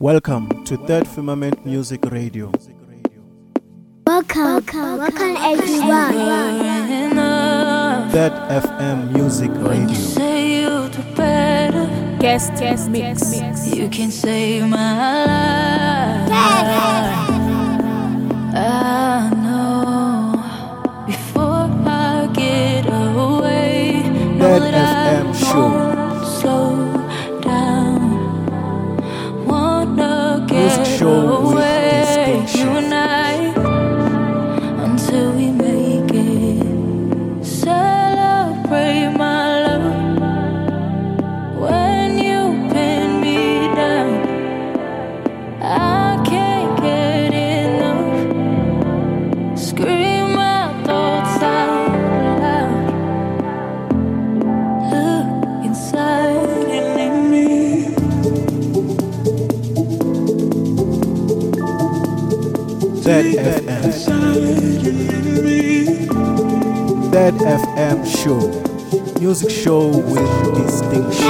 Welcome to Third Firmament Music Radio. Welcome, welcome, welcome everyone. Third FM Music Radio. Guest, guest, mix, mix. You can save my life. Jam Show, music show with distinction.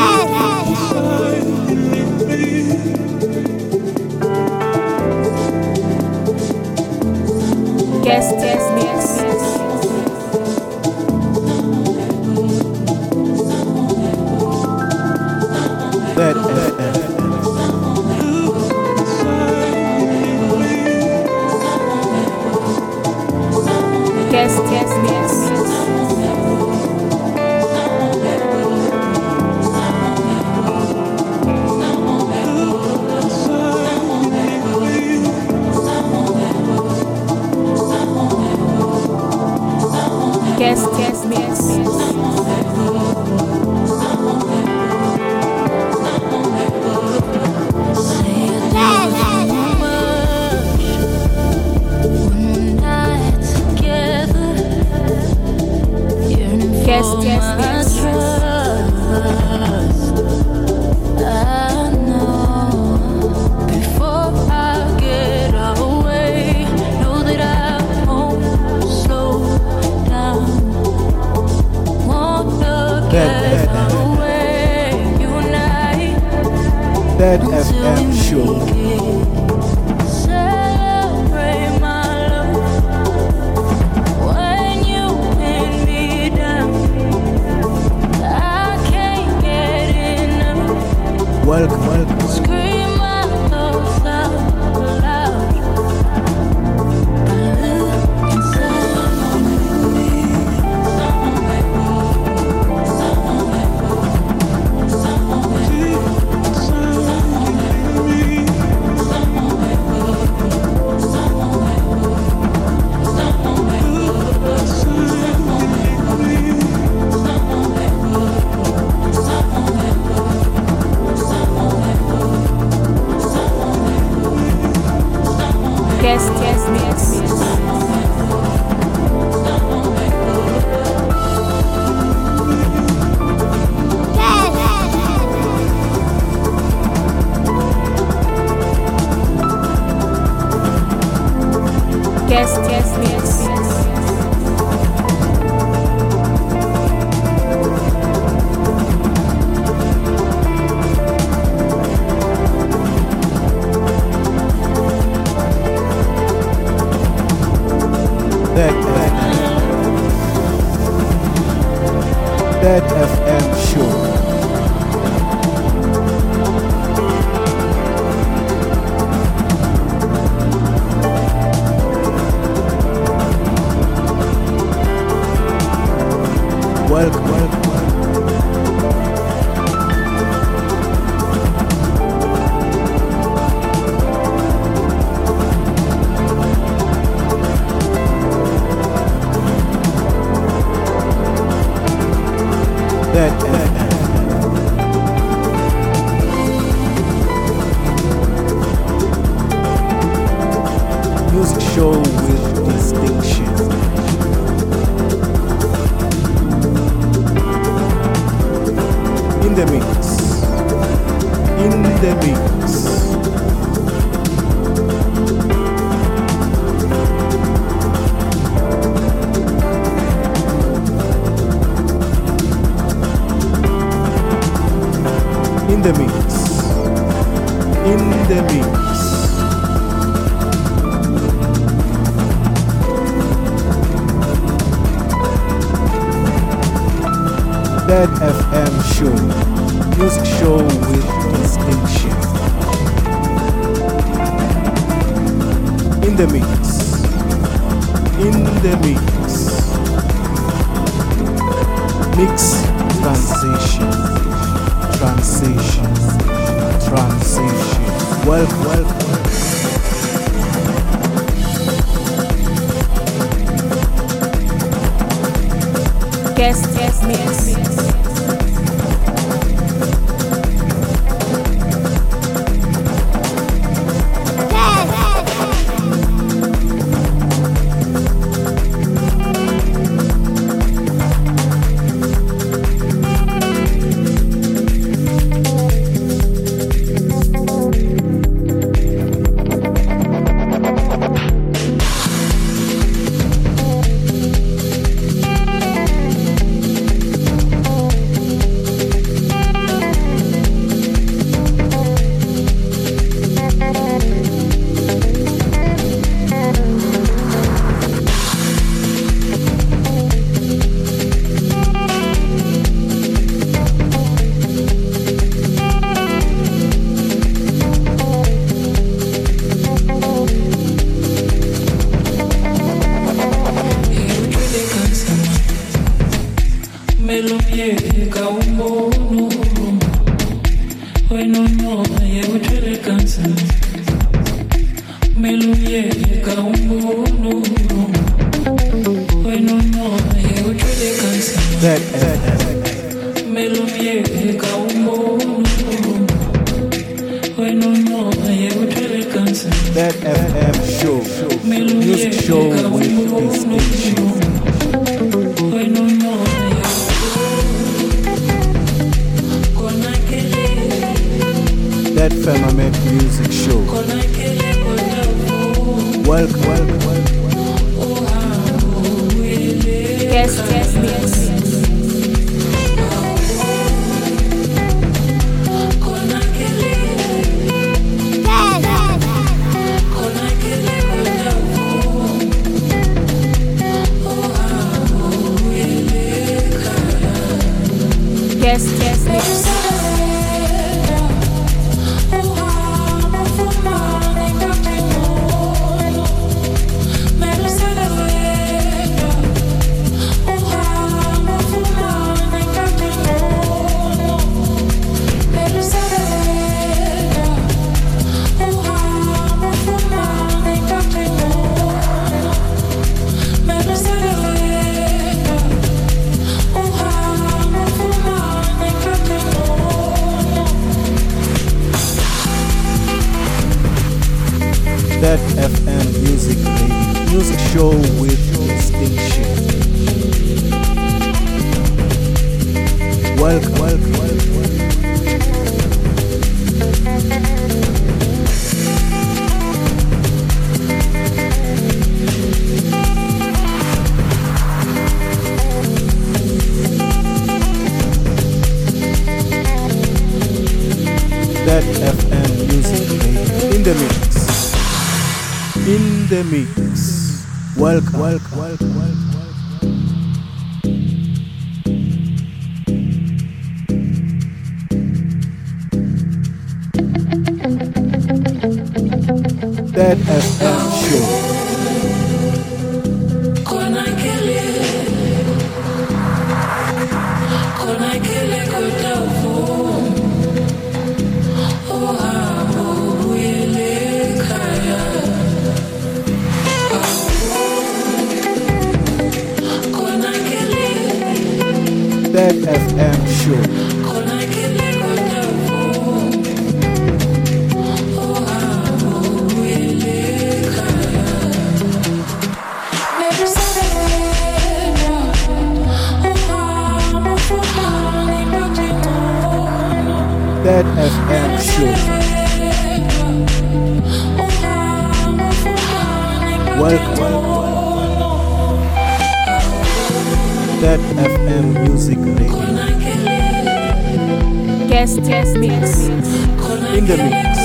In the mix.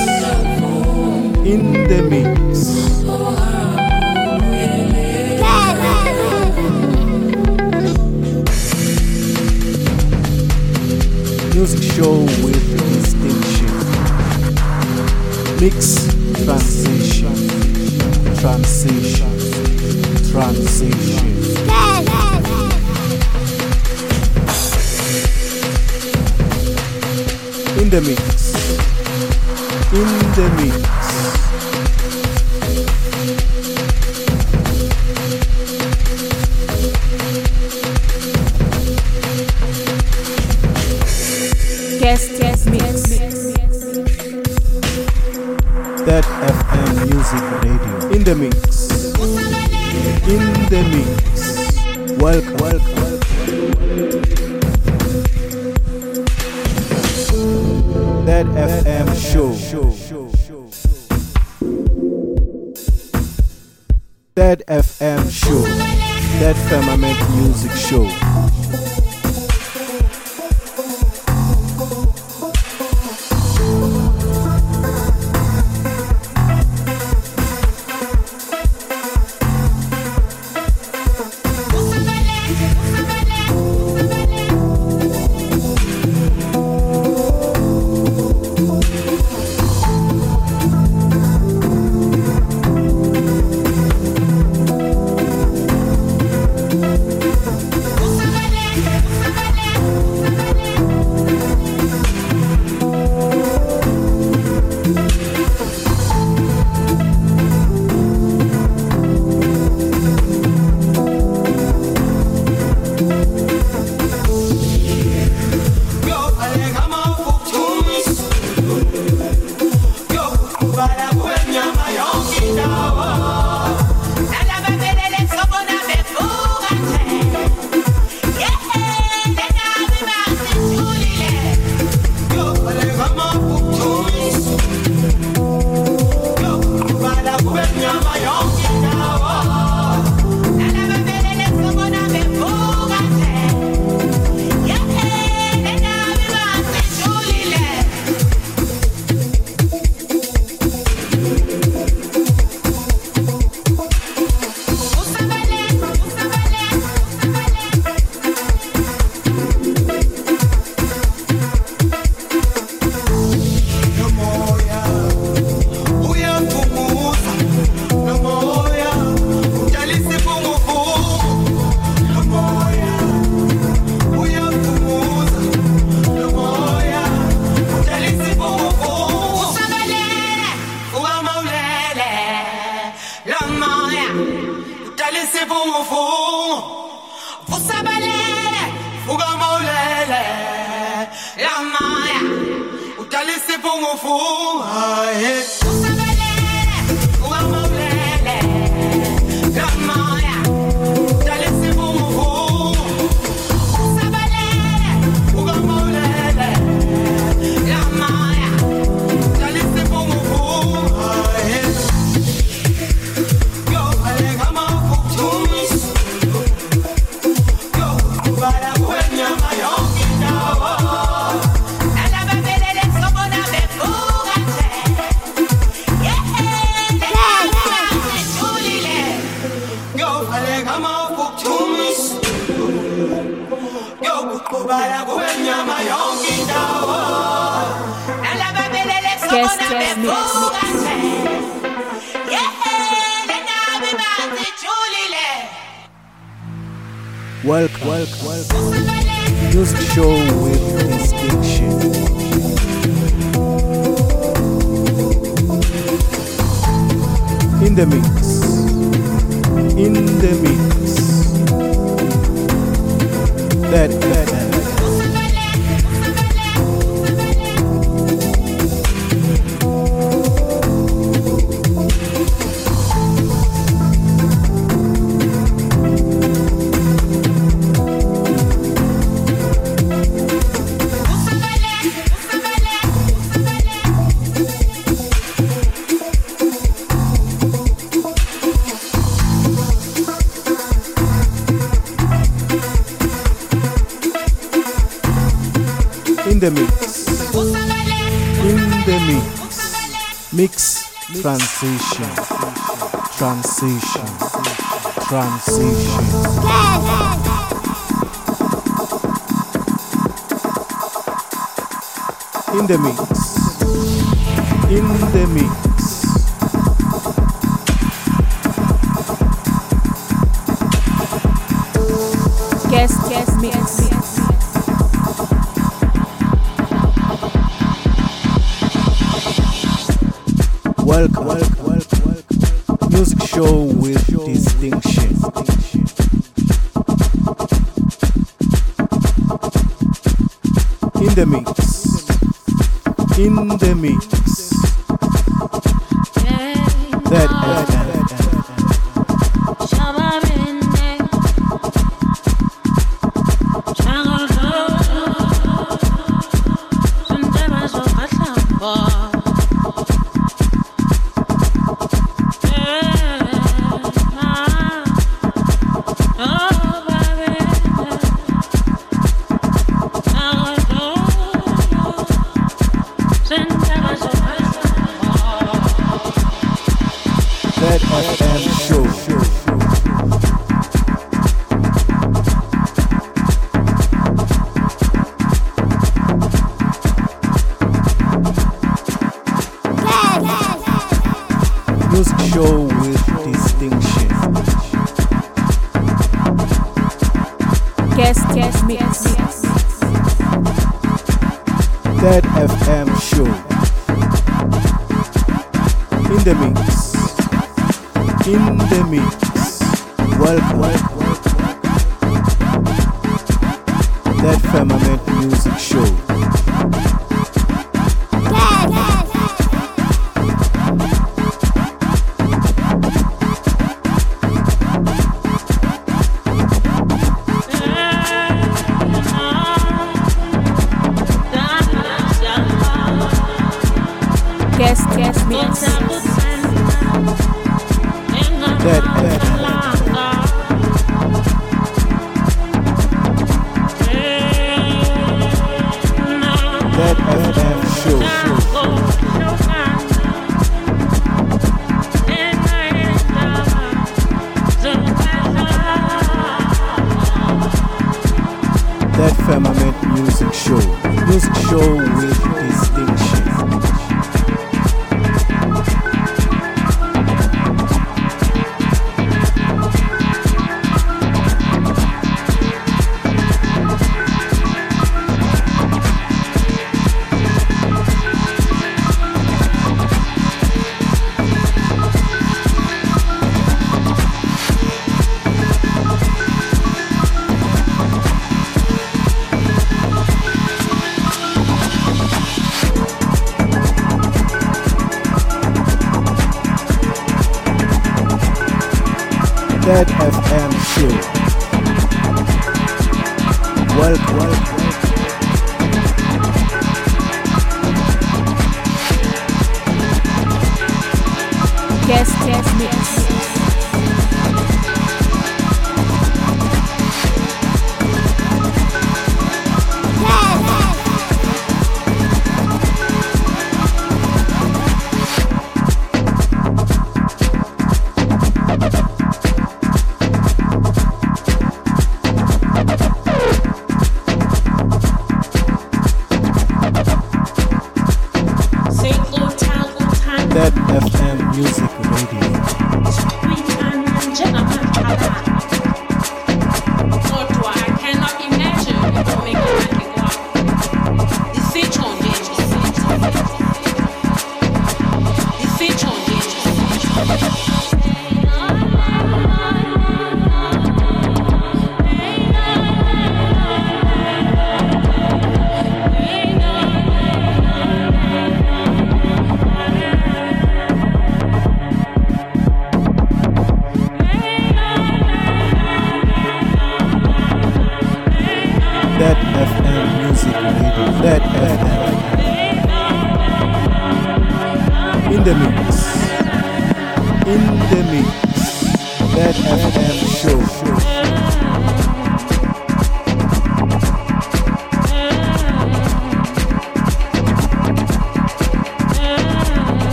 In the mix. Music show with distinction. Mix transition. Transition. Transition. In the mix. In the mix. Guest, guest mix. Third FM Music Radio. In the mix. In the mix. Welcome. Welcome. Third FM show. Third Firmament Music Show. Guest, guest mix. Welcome. Welcome. Welcome. Music show with distinction. In the mix. In the mix. That that. In transition, transition, transition. In the mix, in the mix. de mí.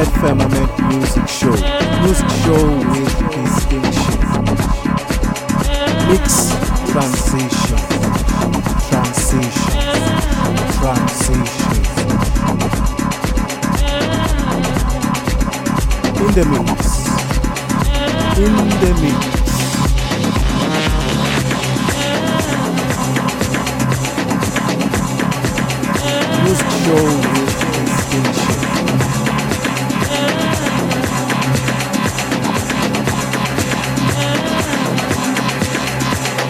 Third Firmament Music Show. Music show with distinction. Mix transition. Transition. Transition. In the mix. In the mix. Music show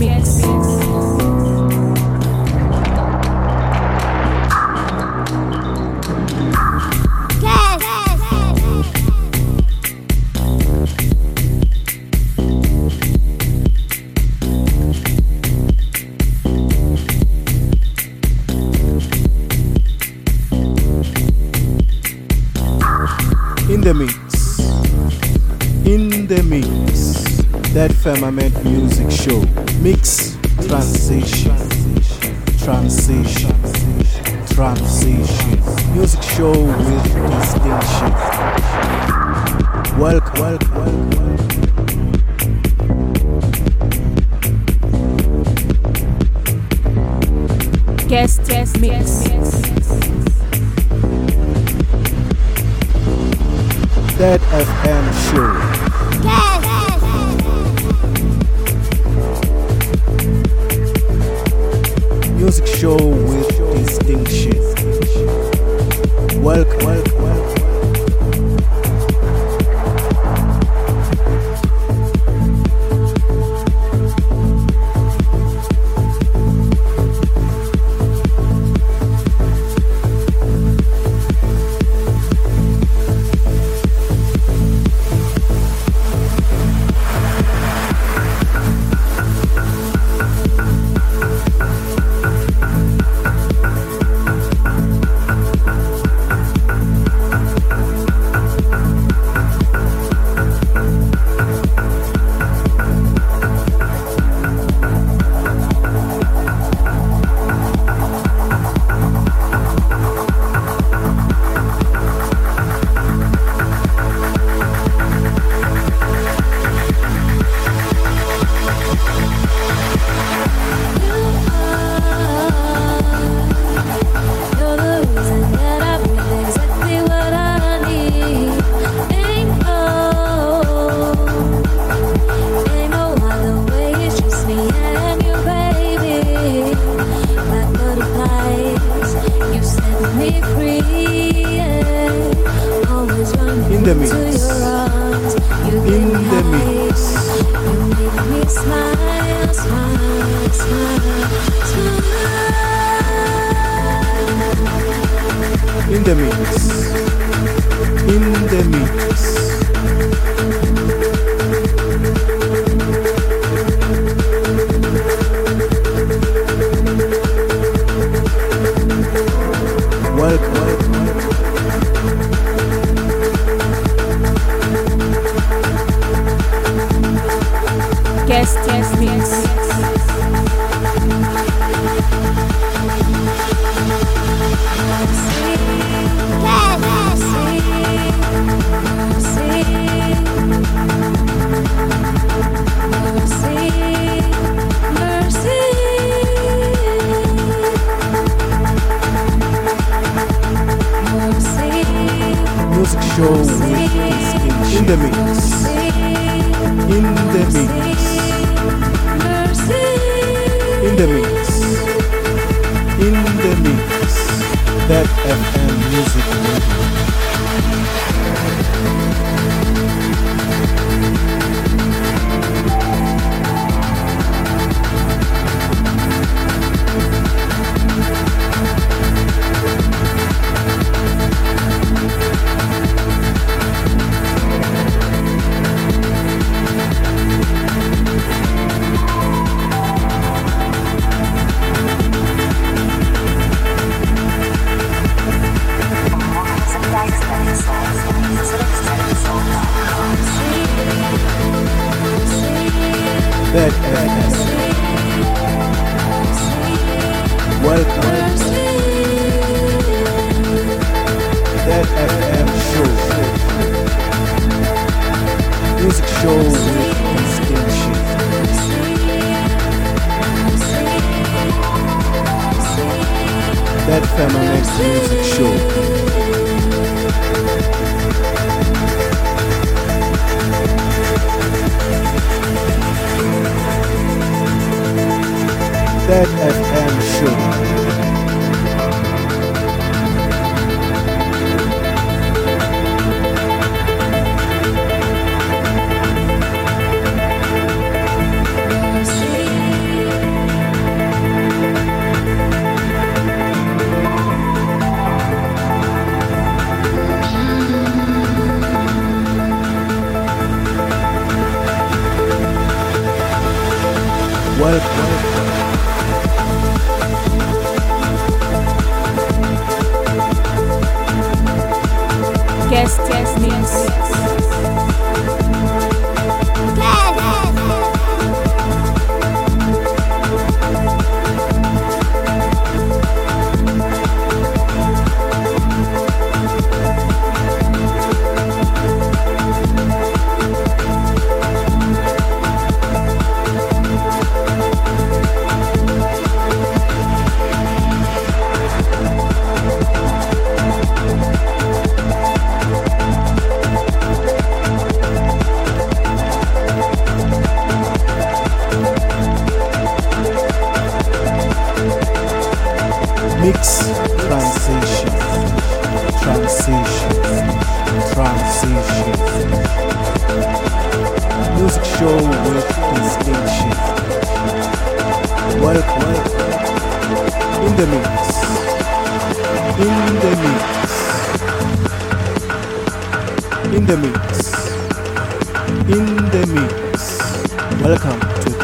Mix. In the mix, in the mix, Third Firmament music show. Mix transition, transition, transition. Music show with distinction. Welcome. welcome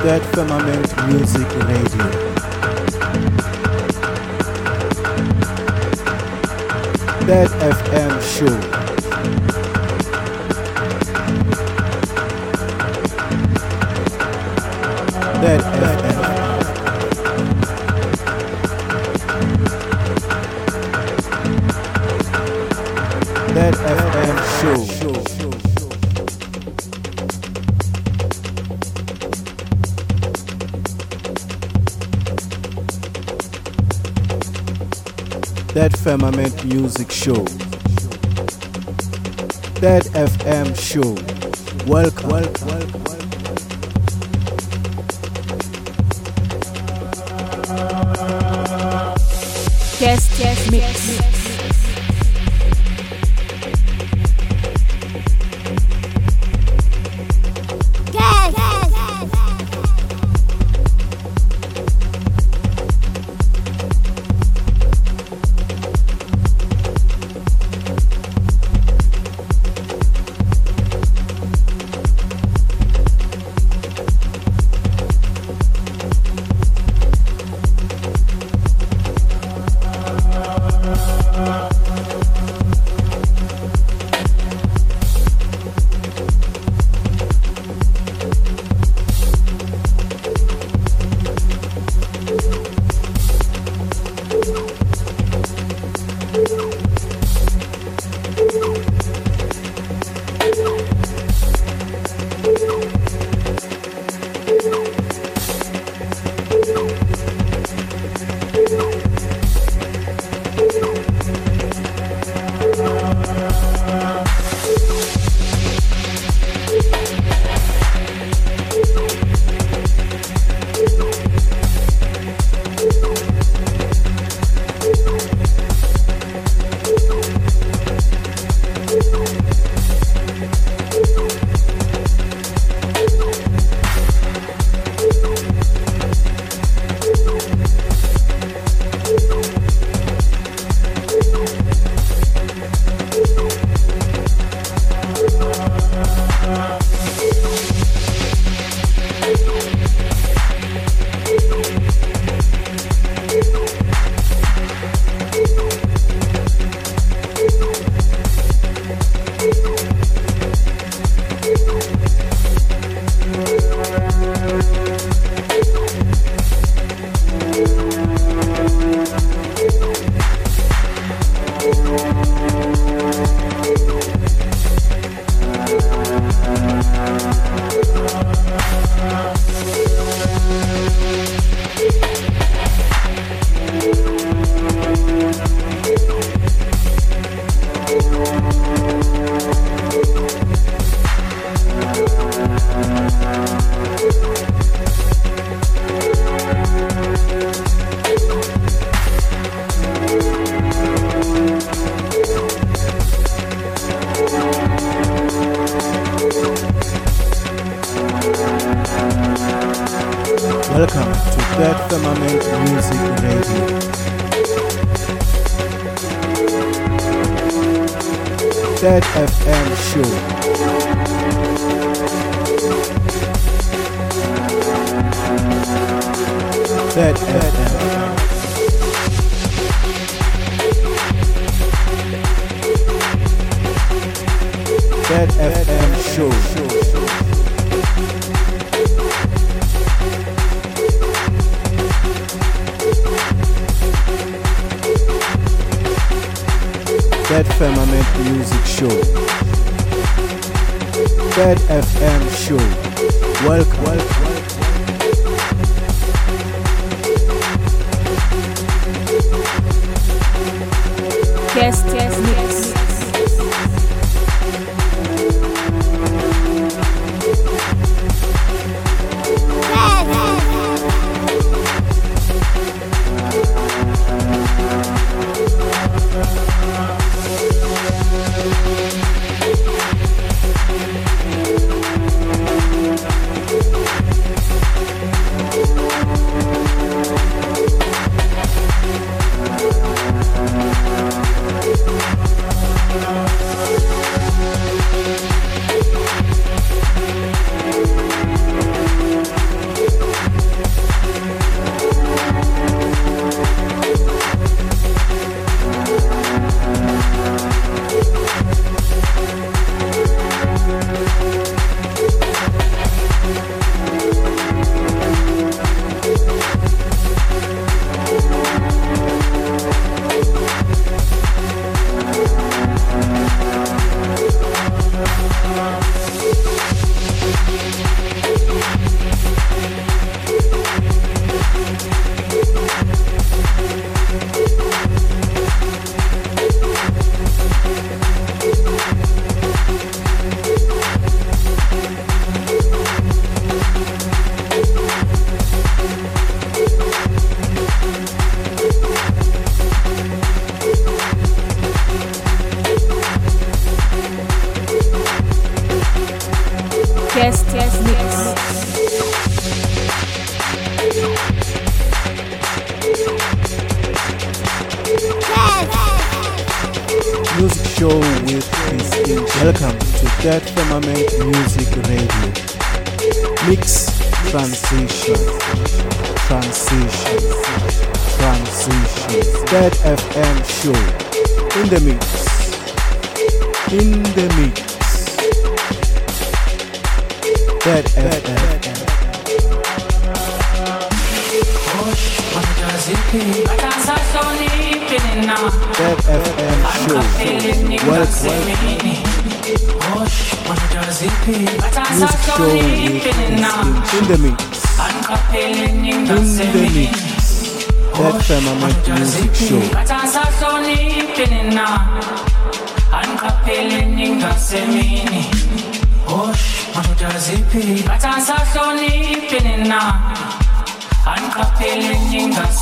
Third Firmament Music Radio. Third FM show. Firmament Music Show. Third FM show. Welcome. welcome, welcome, welcome. Guest guest mix. Welcome Firmament Music Radio. Third FM show. Third FM. Third FM show. Third Firmament Music Show. Third FM show. Welcome. welcome. Guest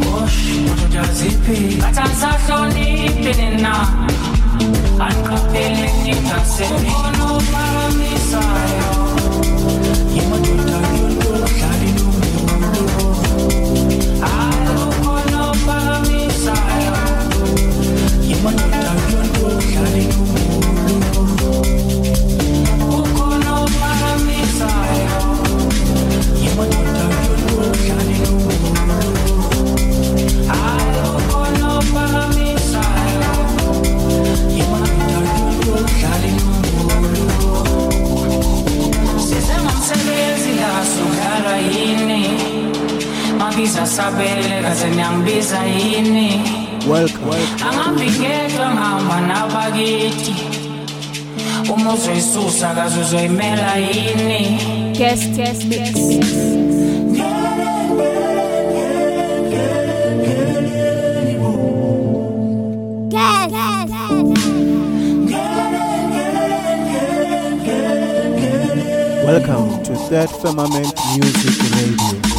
dlala That inombolo FM show. Atansahloniphi Anqapheleni ngasemini ophakamisayo yemadoda yonto mabiza sabele kaze niyangibiza yini Welcome. ngihamba nabakithi uma uzoyisusa kaze uzoyimela yini Guest, guest mix. Welcome to Third Firmament Music Radio.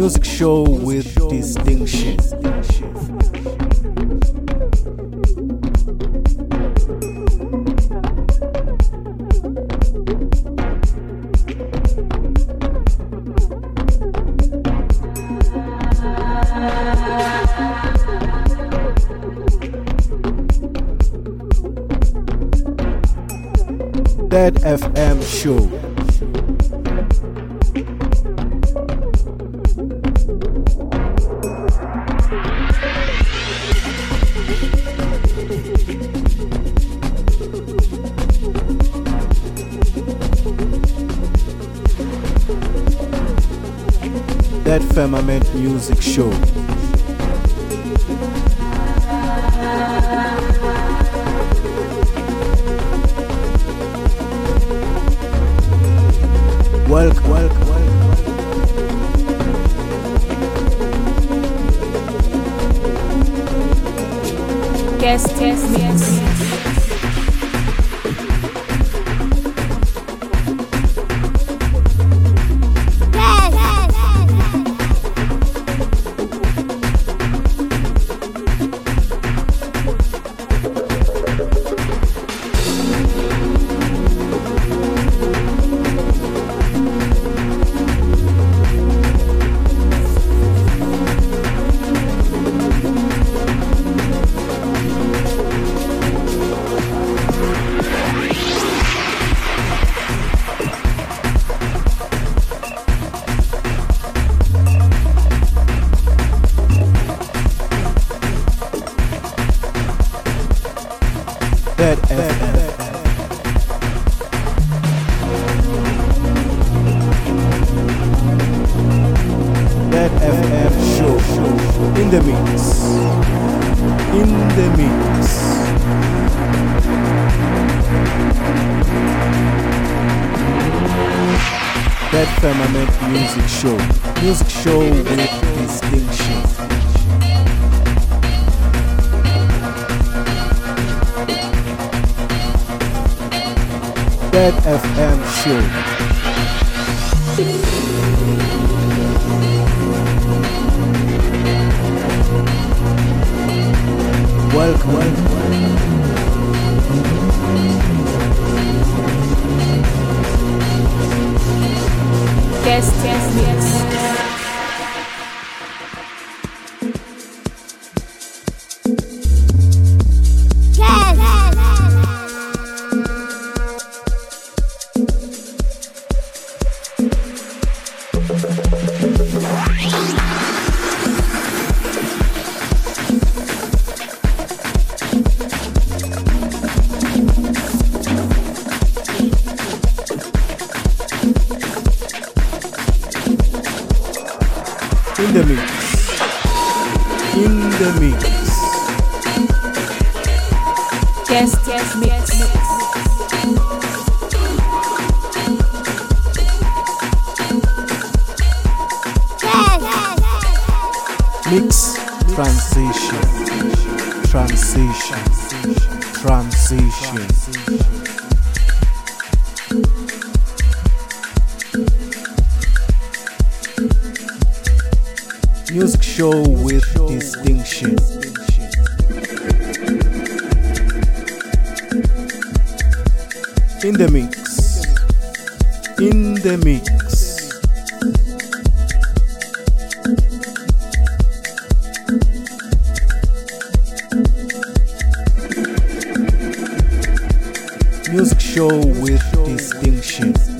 Music show with distinction. Third FM show. Third Firmament music show. In the mix. In the mix. Third Firmament music show. Music show with distinction. Third FM show. Welcome, welcome. Guest guest. Show with distinction.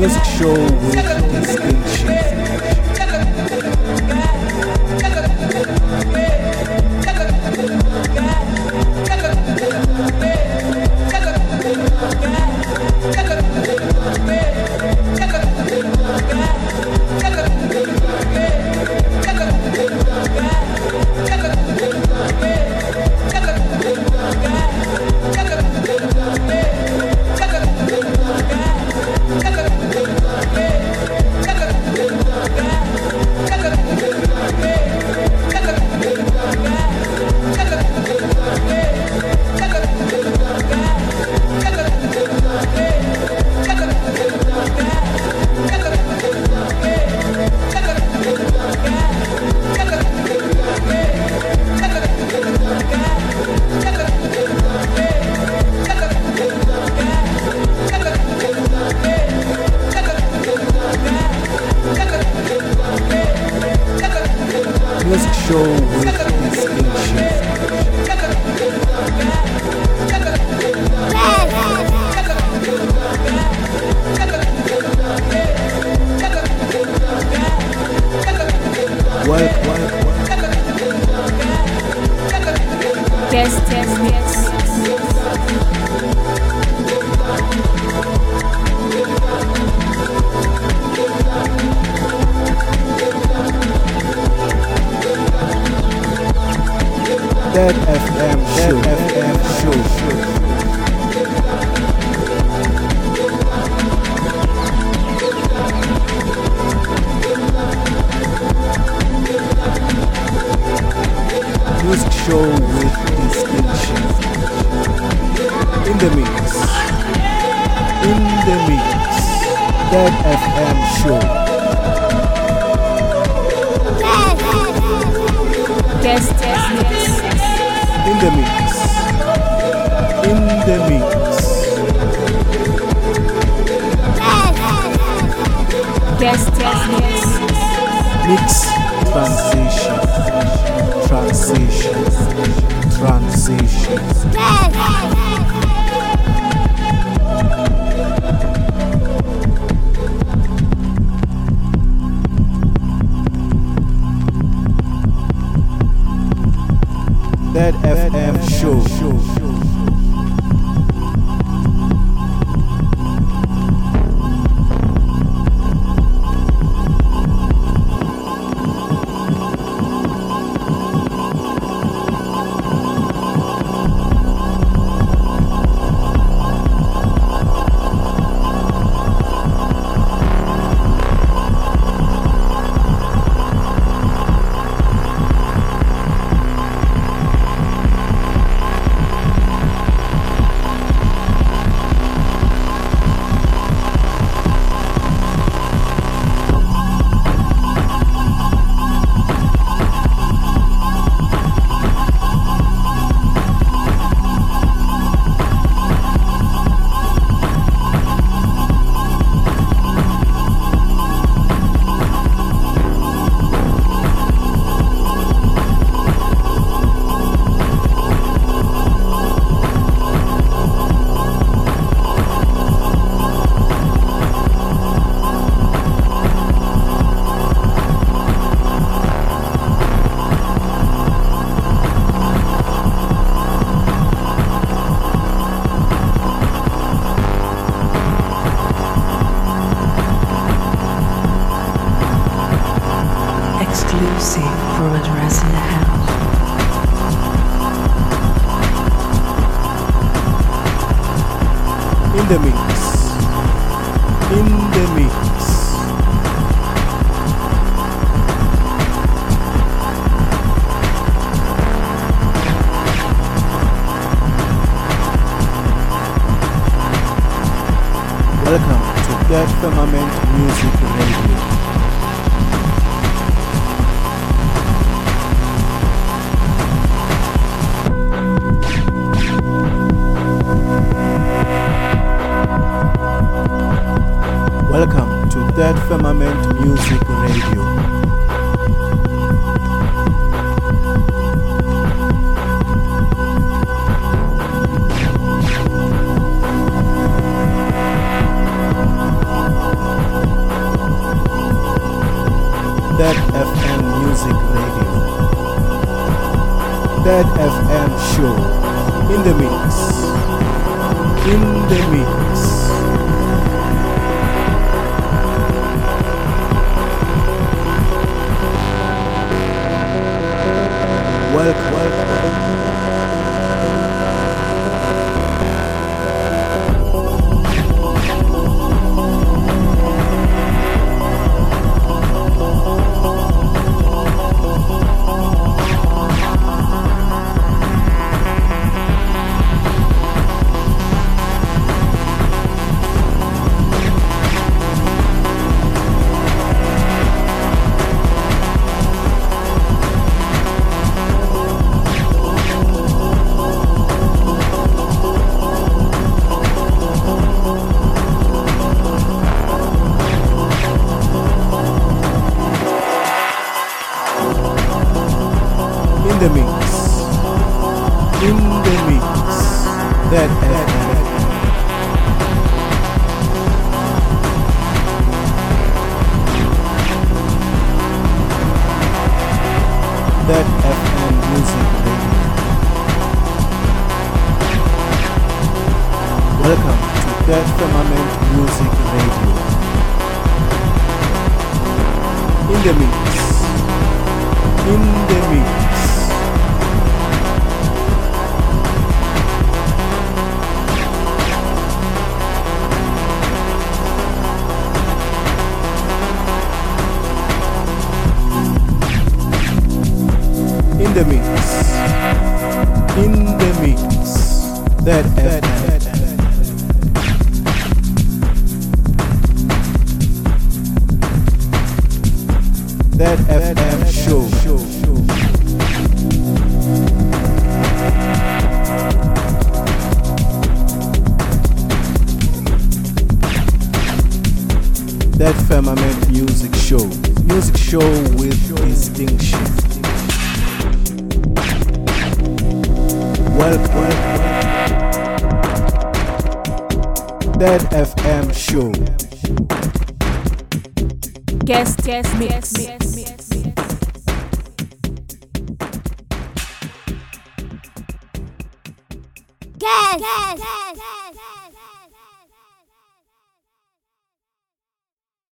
Music show with Third FM show. Guest mix. In the mix. In the mix. Guest mix. Mix transition. Transition. Transition. Guest, guest,